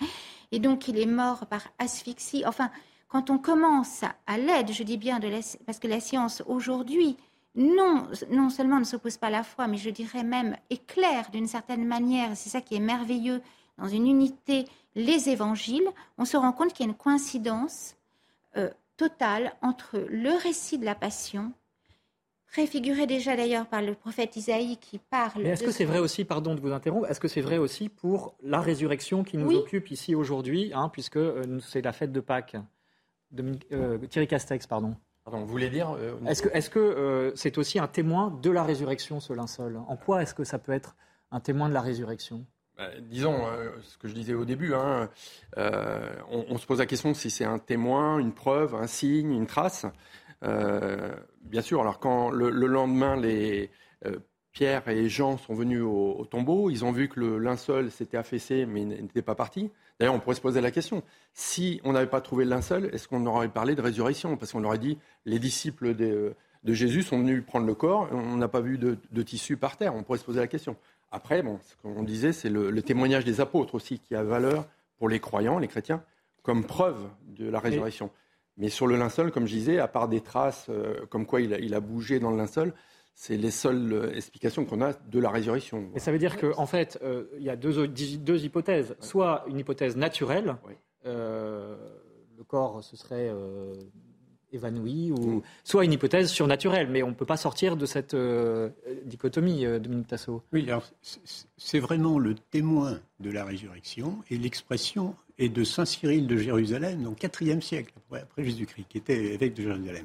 Et donc il est mort par asphyxie. Enfin, quand on commence à l'aide, je dis bien, de parce que la science aujourd'hui, non, non seulement ne s'oppose pas à la foi, mais je dirais même éclaire d'une certaine manière, c'est ça qui est merveilleux, dans une unité les évangiles, on se rend compte qu'il y a une coïncidence euh, totale entre le récit de la passion, préfiguré déjà d'ailleurs par le prophète Isaïe qui parle. Mais est-ce que c'est vrai aussi, pardon de vous interrompre, est-ce que c'est vrai aussi pour la résurrection qui nous occupe ici aujourd'hui, hein, puisque euh, c'est la fête de Pâques? Euh, Thierry Castex, pardon. Pardon, vous voulez dire Est-ce que c'est -ce que, c'est aussi un témoin de la résurrection, ce linceul? En quoi est-ce que ça peut être un témoin de la résurrection? Bah, disons, euh, ce que je disais au début, hein, euh, on, se pose la question si c'est un témoin, une preuve, un signe, une trace. Euh, bien sûr, alors quand le, lendemain, les Pierre et Jean sont venus au, tombeau, ils ont vu que le linceul s'était affaissé mais n'était pas parti. D'ailleurs, on pourrait se poser la question, si on n'avait pas trouvé le linceul, est-ce qu'on aurait parlé de résurrection? Parce qu'on aurait dit, les disciples de, Jésus sont venus prendre le corps, on n'a pas vu de, de tissu par terre. On pourrait se poser la question. Après, bon, ce qu'on disait, c'est le, témoignage des apôtres aussi qui a valeur pour les croyants, les chrétiens, comme preuve de la résurrection. Mais sur le linceul, comme je disais, à part des traces euh, comme quoi il a, bougé dans le linceul, c'est les seules euh, explications qu'on a de la résurrection. Et ça veut dire qu'en en fait, euh, il y a deux, deux hypothèses. Soit une hypothèse naturelle, le corps se serait évanoui, ou mm. soit une hypothèse surnaturelle. Mais on ne peut pas sortir de cette euh, dichotomie, euh, Dominique Tasso. Oui, alors c'est vraiment le témoin de la résurrection et l'expression est de Saint Cyril de Jérusalem, donc 4e siècle après Jésus-Christ, qui était évêque de Jérusalem.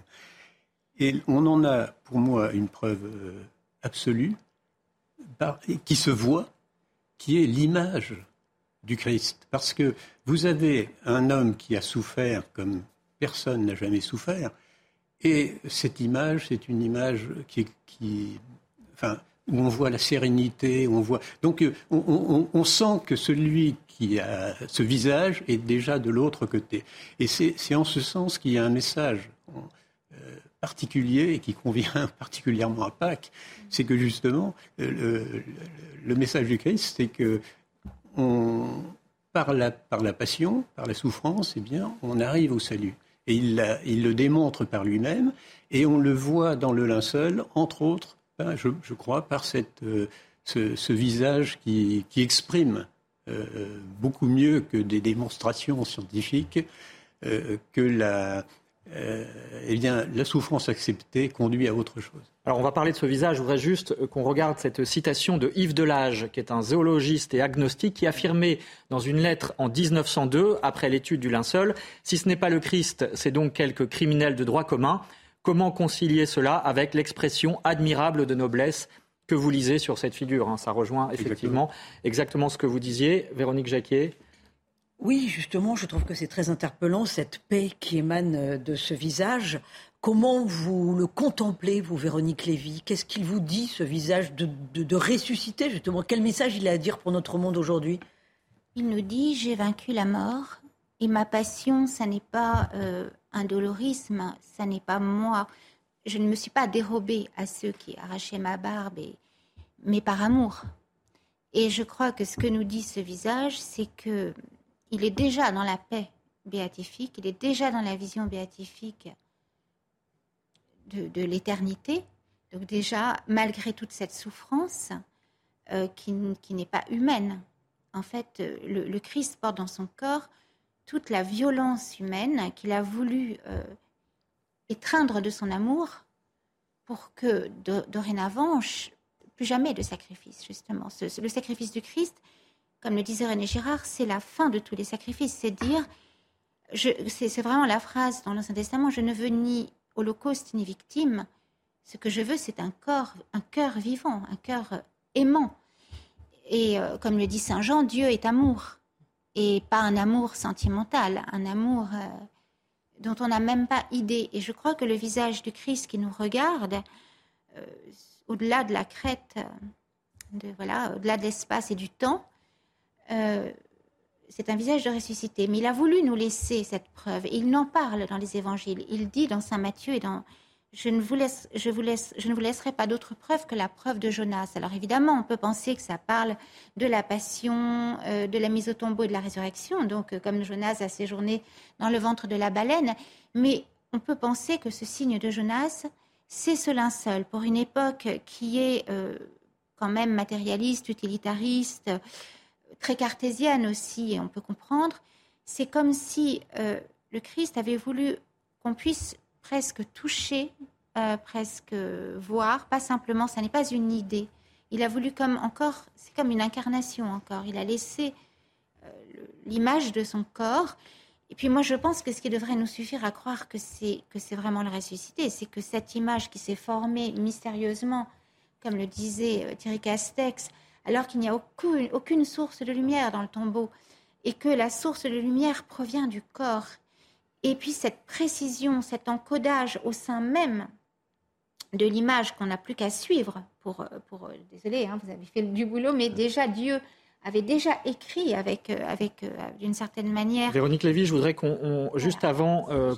Et on en a, pour moi, une preuve euh, absolue, qui se voit, qui est l'image du Christ. Parce que vous avez un homme qui a souffert comme personne n'a jamais souffert, et cette image, c'est une image qui, enfin, où on voit la sérénité, on voit. Donc, euh, on, sent que celui qui a ce visage est déjà de l'autre côté. Et c'est en ce sens qu'il y a un message euh, particulier et qui convient particulièrement à Pâques, c'est que justement, euh, le, message du Christ, c'est que on, par, la, par la passion, par la souffrance, eh bien, on arrive au salut. Et il, le démontre par lui-même, et on le voit dans le linceul, entre autres, ben, je, crois, par cette, euh, ce, visage qui, qui exprime euh, beaucoup mieux que des démonstrations scientifiques que la, eh bien, la souffrance acceptée conduit à autre chose. Alors on va parler de ce visage. Je voudrais juste qu'on regarde cette citation de Yves Delage, qui est un zoologiste et agnostique, qui affirmait dans une lettre en 1902, après l'étude du linceul, si ce n'est pas le Christ, c'est donc quelques criminels de droit commun. Comment concilier cela avec l'expression admirable de noblesse que vous lisez sur cette figure hein? Ça rejoint effectivement exactement. ce que vous disiez, Véronique Jacquier. Oui, justement, je trouve que c'est très interpellant, cette paix qui émane euh, de ce visage. Comment vous le contemplez, vous, Véronique Lévy? Qu'est-ce qu'il vous dit, ce visage de, ressusciter, justement? Quel message il a à dire pour notre monde aujourd'hui? Il nous dit J'ai vaincu la mort, et ma passion, ça n'est pas euh, un dolorisme, ça n'est pas moi. Je ne me suis pas dérobée à ceux qui arrachaient ma barbe, mais par amour. Et je crois que ce que nous dit ce visage, c'est que il est déjà dans la paix béatifique, il est déjà dans la vision béatifique de, l'éternité. Donc déjà, malgré toute cette souffrance euh, qui, n'est pas humaine, en fait, le, Christ porte dans son corps toute la violence humaine qu'il a voulu euh, étreindre de son amour pour que dorénavant, plus jamais de sacrifice, justement. le sacrifice du Christ, comme le disait René Girard, c'est la fin de tous les sacrifices. C'est dire, c'est vraiment la phrase dans l'Ancien Testament, je ne veux ni holocauste ni victime. Ce que je veux, c'est un corps, un cœur vivant, un cœur aimant. Et euh, comme le dit Saint Jean, Dieu est amour. Et pas un amour sentimental, un amour euh, dont on n'a même pas idée. Et je crois que le visage du Christ qui nous regarde, euh, au-delà de la crête, voilà, au-delà de l'espace et du temps, euh, c'est un visage de ressuscité. Mais il a voulu nous laisser cette preuve. Et il n'en parle dans les évangiles. Il dit dans Saint Matthieu et dans je ne vous, laisse, je ne vous laisserai pas d'autre preuve que la preuve de Jonas. Alors évidemment, on peut penser que ça parle de la passion, euh, de la mise au tombeau et de la résurrection, donc euh, comme Jonas a séjourné dans le ventre de la baleine. Mais on peut penser que ce signe de Jonas, c'est ce linceul pour une époque qui est quand même matérialiste, utilitariste, très cartésienne aussi, et on peut comprendre, c'est comme si euh, le Christ avait voulu qu'on puisse presque toucher, euh, presque voir, pas simplement, ça n'est pas une idée. Il a voulu comme encore, c'est comme une incarnation encore. Il a laissé euh, l'image de son corps. Et puis moi, je pense que ce qui devrait nous suffire à croire que c'est que c'est vraiment le ressuscité, c'est que cette image qui s'est formée mystérieusement, comme le disait Thierry Castex, alors qu'il n'y a aucune, aucune source de lumière dans le tombeau, et que la source de lumière provient du corps. Et puis cette précision, cet encodage au sein même de l'image qu'on n'a plus qu'à suivre pour, pour désolé, hein, vous avez fait du boulot, mais déjà Dieu avait déjà écrit avec, euh, avec euh, d'une certaine manière. Véronique Lévy, je voudrais qu'on, juste avant euh,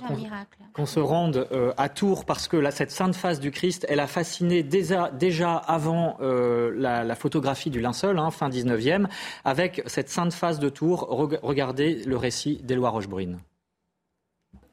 qu'on, se rende à Tours, parce que là, cette sainte face du Christ, elle a fasciné déjà, déjà avant la, photographie du linceul, hein, fin 19e, avec cette sainte face de Tours. regardez le récit d'Éloi Rochebrune.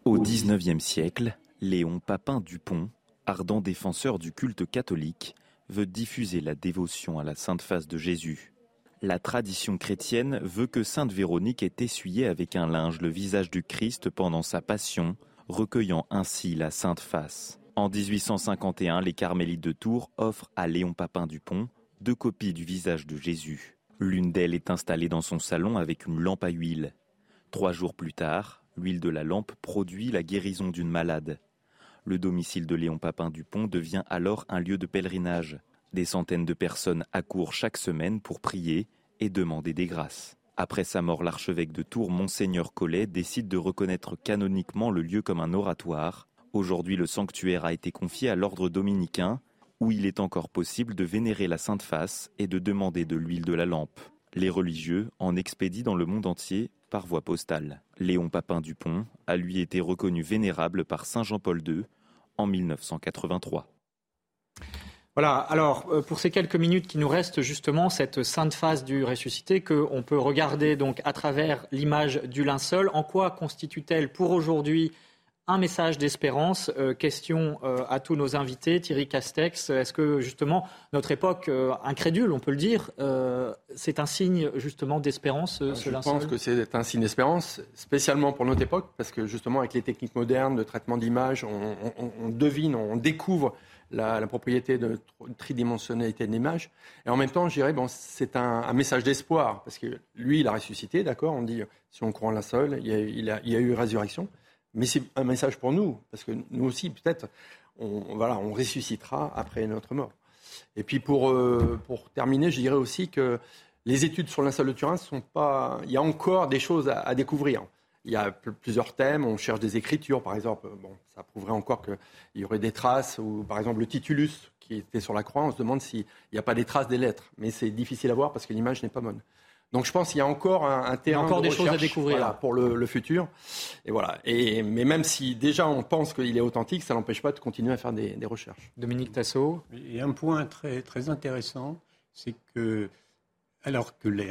Au 19e siècle, Léon Papin Dupont, ardent défenseur du culte catholique, veut diffuser la dévotion à la sainte face de Jésus la tradition chrétienne veut que Sainte Véronique ait essuyé avec un linge le visage du Christ pendant sa passion, recueillant ainsi la sainte face. En 1851, les carmélites de Tours offrent à Léon Papin Dupont deux copies du visage de Jésus. L'une d'elles est installée dans son salon avec une lampe à huile. Trois jours plus tard, l'huile de la lampe produit la guérison d'une malade. Le domicile de Léon Papin Dupont devient alors un lieu de pèlerinage. Des centaines de personnes accourent chaque semaine pour prier et demander des grâces. Après sa mort, l'archevêque de Tours, Monseigneur Collet, décide de reconnaître canoniquement le lieu comme un oratoire. Aujourd'hui, le sanctuaire a été confié à l'ordre dominicain, où il est encore possible de vénérer la Sainte Face et de demander de l'huile de la lampe. Les religieux en expédient dans le monde entier par voie postale. Léon Papin Dupont a lui été reconnu vénérable par Saint Jean-Paul II en 1983. Voilà, alors euh, pour ces quelques minutes qui nous restent, justement, cette sainte face du ressuscité qu'on peut regarder donc à travers l'image du linceul, en quoi constitue-t-elle pour aujourd'hui un message d'espérance? Euh, question euh, à tous nos invités. Thierry Castex, est-ce que justement notre époque incrédule, on peut le dire, c'est un signe justement d'espérance Je pense que c'est un signe d'espérance, spécialement pour notre époque, parce que justement avec les techniques modernes de traitement d'image, on, devine, on découvre la, propriété de tridimensionnalité de l'image. Et en même temps, je dirais, bon, c'est un, message d'espoir, parce que lui, il a ressuscité, d'accord On dit, si on croit en la seule, il y a, eu résurrection. Mais c'est un message pour nous, parce que nous aussi, peut-être, on, voilà, on ressuscitera après notre mort. Et puis pour, euh, pour terminer, je dirais aussi que les études sur l'insol de Turin sont pas. Il y a encore des choses à découvrir il y a plusieurs thèmes, on cherche des écritures, par exemple, bon, ça prouverait encore qu'il y aurait des traces, ou par exemple le titulus qui était sur la croix, on se demande s'il n'y a pas des traces des lettres, mais c'est difficile à voir parce que l'image n'est pas bonne. Donc je pense qu'il y a encore un, terrain encore des choses à découvrir pour le, futur. Et voilà. Et, mais même si déjà on pense qu'il est authentique, ça n'empêche pas de continuer à faire des, recherches. Dominique Tassot. Il y a un point très, très intéressant, c'est que alors que les,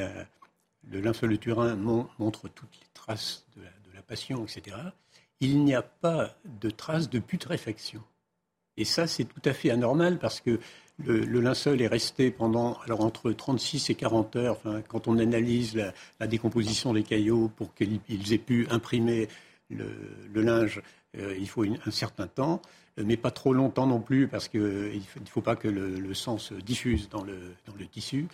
le linceul de Turin montre toutes les traces de la, passion, etc., il n'y a pas de traces de putréfaction. Et ça, c'est tout à fait anormal parce que le, linceul est resté pendant alors entre 36 et 40 heures. Quand on analyse la, décomposition des caillots pour qu'ils aient pu imprimer le, linge, euh, il faut un certain temps, mais pas trop longtemps non plus parce qu'il ne faut, pas que le, sang se diffuse le, dans le tissu.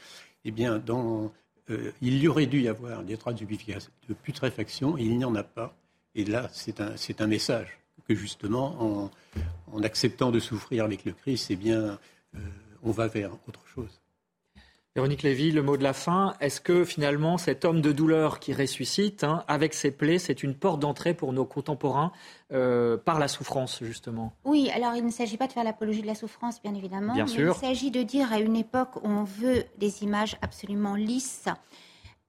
Eh bien, dans, euh, il y aurait dû y avoir des traces de putréfaction il n'y en a pas. Et là, c'est un, un, message que justement, en, acceptant de souffrir avec le Christ, eh bien, euh, on va vers autre chose. Véronique Lévy, le mot de la fin. Est-ce que finalement cet homme de douleur qui ressuscite, hein, avec ses plaies, c'est une porte d'entrée pour nos contemporains euh, par la souffrance, justement? Oui, alors il ne s'agit pas de faire l'apologie de la souffrance, bien évidemment. Bien mais sûr. Il s'agit de dire à une époque où on veut des images absolument lisses,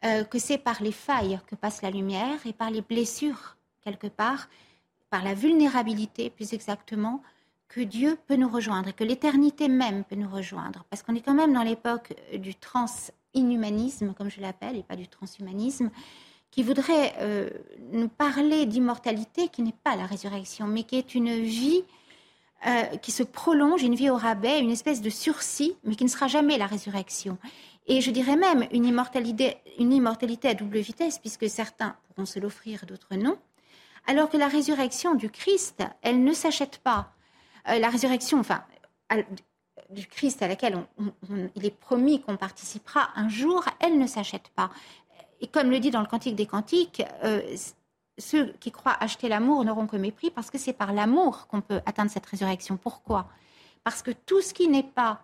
euh, que c'est par les failles que passe la lumière et par les blessures, quelque part, par la vulnérabilité, plus exactement, que Dieu peut nous rejoindre et que l'éternité même peut nous rejoindre. Parce qu'on est quand même dans l'époque du trans-inhumanisme, comme je l'appelle, et pas du transhumanisme, qui voudrait euh, nous parler d'immortalité qui n'est pas la résurrection, mais qui est une vie euh, qui se prolonge, une vie au rabais, une espèce de sursis, mais qui ne sera jamais la résurrection. Et je dirais même une immortalité, une immortalité à double vitesse, puisque certains pourront se l'offrir, d'autres non. Alors que la résurrection du Christ, elle ne s'achète pas. Euh, la résurrection, enfin, du Christ à laquelle il est promis qu'on participera un jour, elle ne s'achète pas. Et comme le dit dans le Cantique des Cantiques, euh, ceux qui croient acheter l'amour n'auront que mépris parce que c'est par l'amour qu'on peut atteindre cette résurrection. Pourquoi? Parce que tout ce qui n'est pas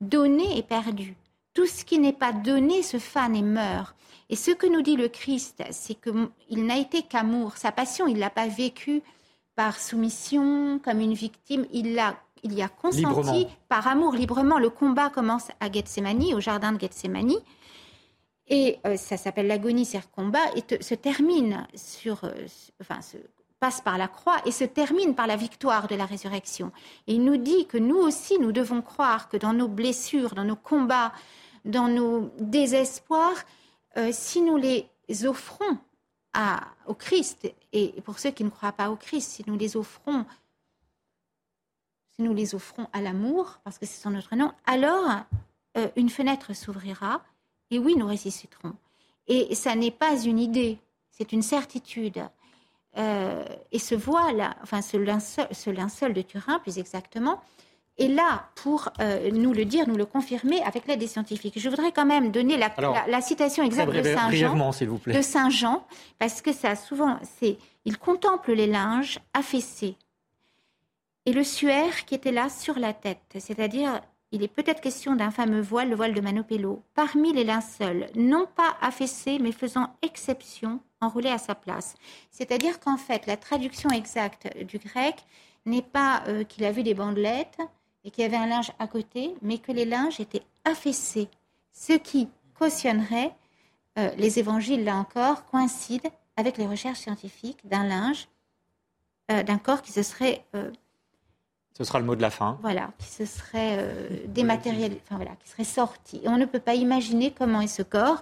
donné est perdu. Tout ce qui n'est pas donné se fane et meurt. Et ce que nous dit le Christ, c'est qu'il n'a été qu'amour. Sa passion, il ne l'a pas vécue par soumission, comme une victime. Il, a, il y a consenti par amour, librement. Le combat commence à Gethsemane, au jardin de Gethsemane. Et euh, ça s'appelle l'agonie, c'est combat, et se termine sur, euh, enfin, se passe par la croix et se termine par la victoire de la résurrection. Et il nous dit que nous aussi, nous devons croire que dans nos blessures, dans nos combats, dans nos désespoirs, euh, si nous les offrons au Christ, et pour ceux qui ne croient pas au Christ, si nous les offrons, si nous les offrons à l'amour, parce que c'est son notre nom, alors euh, une fenêtre s'ouvrira, et oui, nous ressusciterons. Et ça n'est pas une idée, c'est une certitude. Euh, et ce voile, enfin ce linceul, ce linceul de Turin plus exactement, est là pour euh, nous le dire, nous le confirmer avec l'aide des scientifiques. Je voudrais quand même donner la, la, citation exacte de Saint Jean, de Saint Jean, parce que ça souvent, c'est il contemple les linges affaissés et le suaire qui était là sur la tête, c'est-à-dire il est peut-être question d'un fameux voile, le voile de Manopello, parmi les linceuls, non pas affaissés, mais faisant exception, enroulés à sa place. C'est-à-dire qu'en fait, la traduction exacte du grec n'est pas euh, qu'il a vu des bandelettes et qu'il y avait un linge à côté, mais que les linges étaient affaissés, ce qui cautionnerait euh, les évangiles, là encore, coïncident avec les recherches scientifiques d'un linge, euh, d'un corps qui se serait ce sera le mot de la fin. Voilà, qui se serait euh, dématérialisé, enfin voilà, qui serait sorti. Et on ne peut pas imaginer comment est ce corps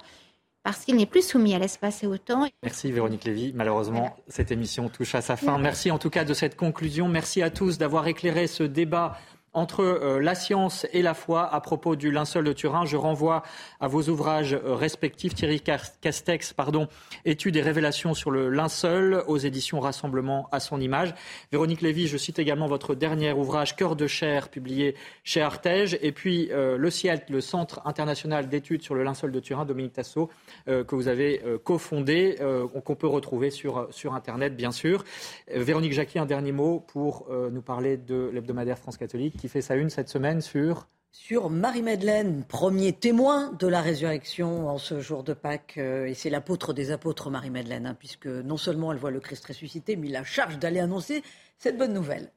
parce qu'il n'est plus soumis à l'espace et au temps. Merci Véronique Lévy. Malheureusement, cette émission touche à sa fin. Merci en tout cas de cette conclusion. Merci à tous d'avoir éclairé ce débat entre euh, la science et la foi à propos du linceul de Turin. Je renvoie à vos ouvrages euh, respectifs. Thierry Castex, pardon, études et révélations sur le linceul aux éditions Rassemblement à son image. Véronique Lévy, je cite également votre dernier ouvrage Cœur de chair, publié chez Artege. Et puis euh, le CIELT, le Centre international d'études sur le linceul de Turin, Dominique Tassot, que vous avez cofondé, qu'on peut retrouver sur, sur Internet, bien sûr. Véronique Jacqui, un dernier mot pour nous parler de l'hebdomadaire France catholique qui fait sa une cette semaine sur sur Marie-Madeleine, premier témoin de la résurrection en ce jour de Pâques. Euh, et c'est l'apôtre des apôtres, Marie-Madeleine, hein, puisque non seulement elle voit le Christ ressuscité, mais il a charge d'aller annoncer cette bonne nouvelle.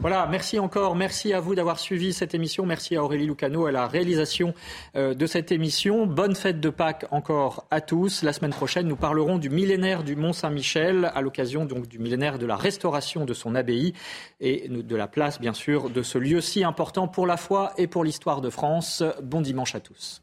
Voilà, merci encore. Merci à vous d'avoir suivi cette émission. Merci à Aurélie Lucano à la réalisation euh, de cette émission. Bonne fête de Pâques encore à tous. La semaine prochaine, nous parlerons du millénaire du Mont Saint-Michel à l'occasion donc du millénaire de la restauration de son abbaye et de la place, bien sûr, de ce lieu si important pour la foi et pour l'histoire de France. Bon dimanche à tous.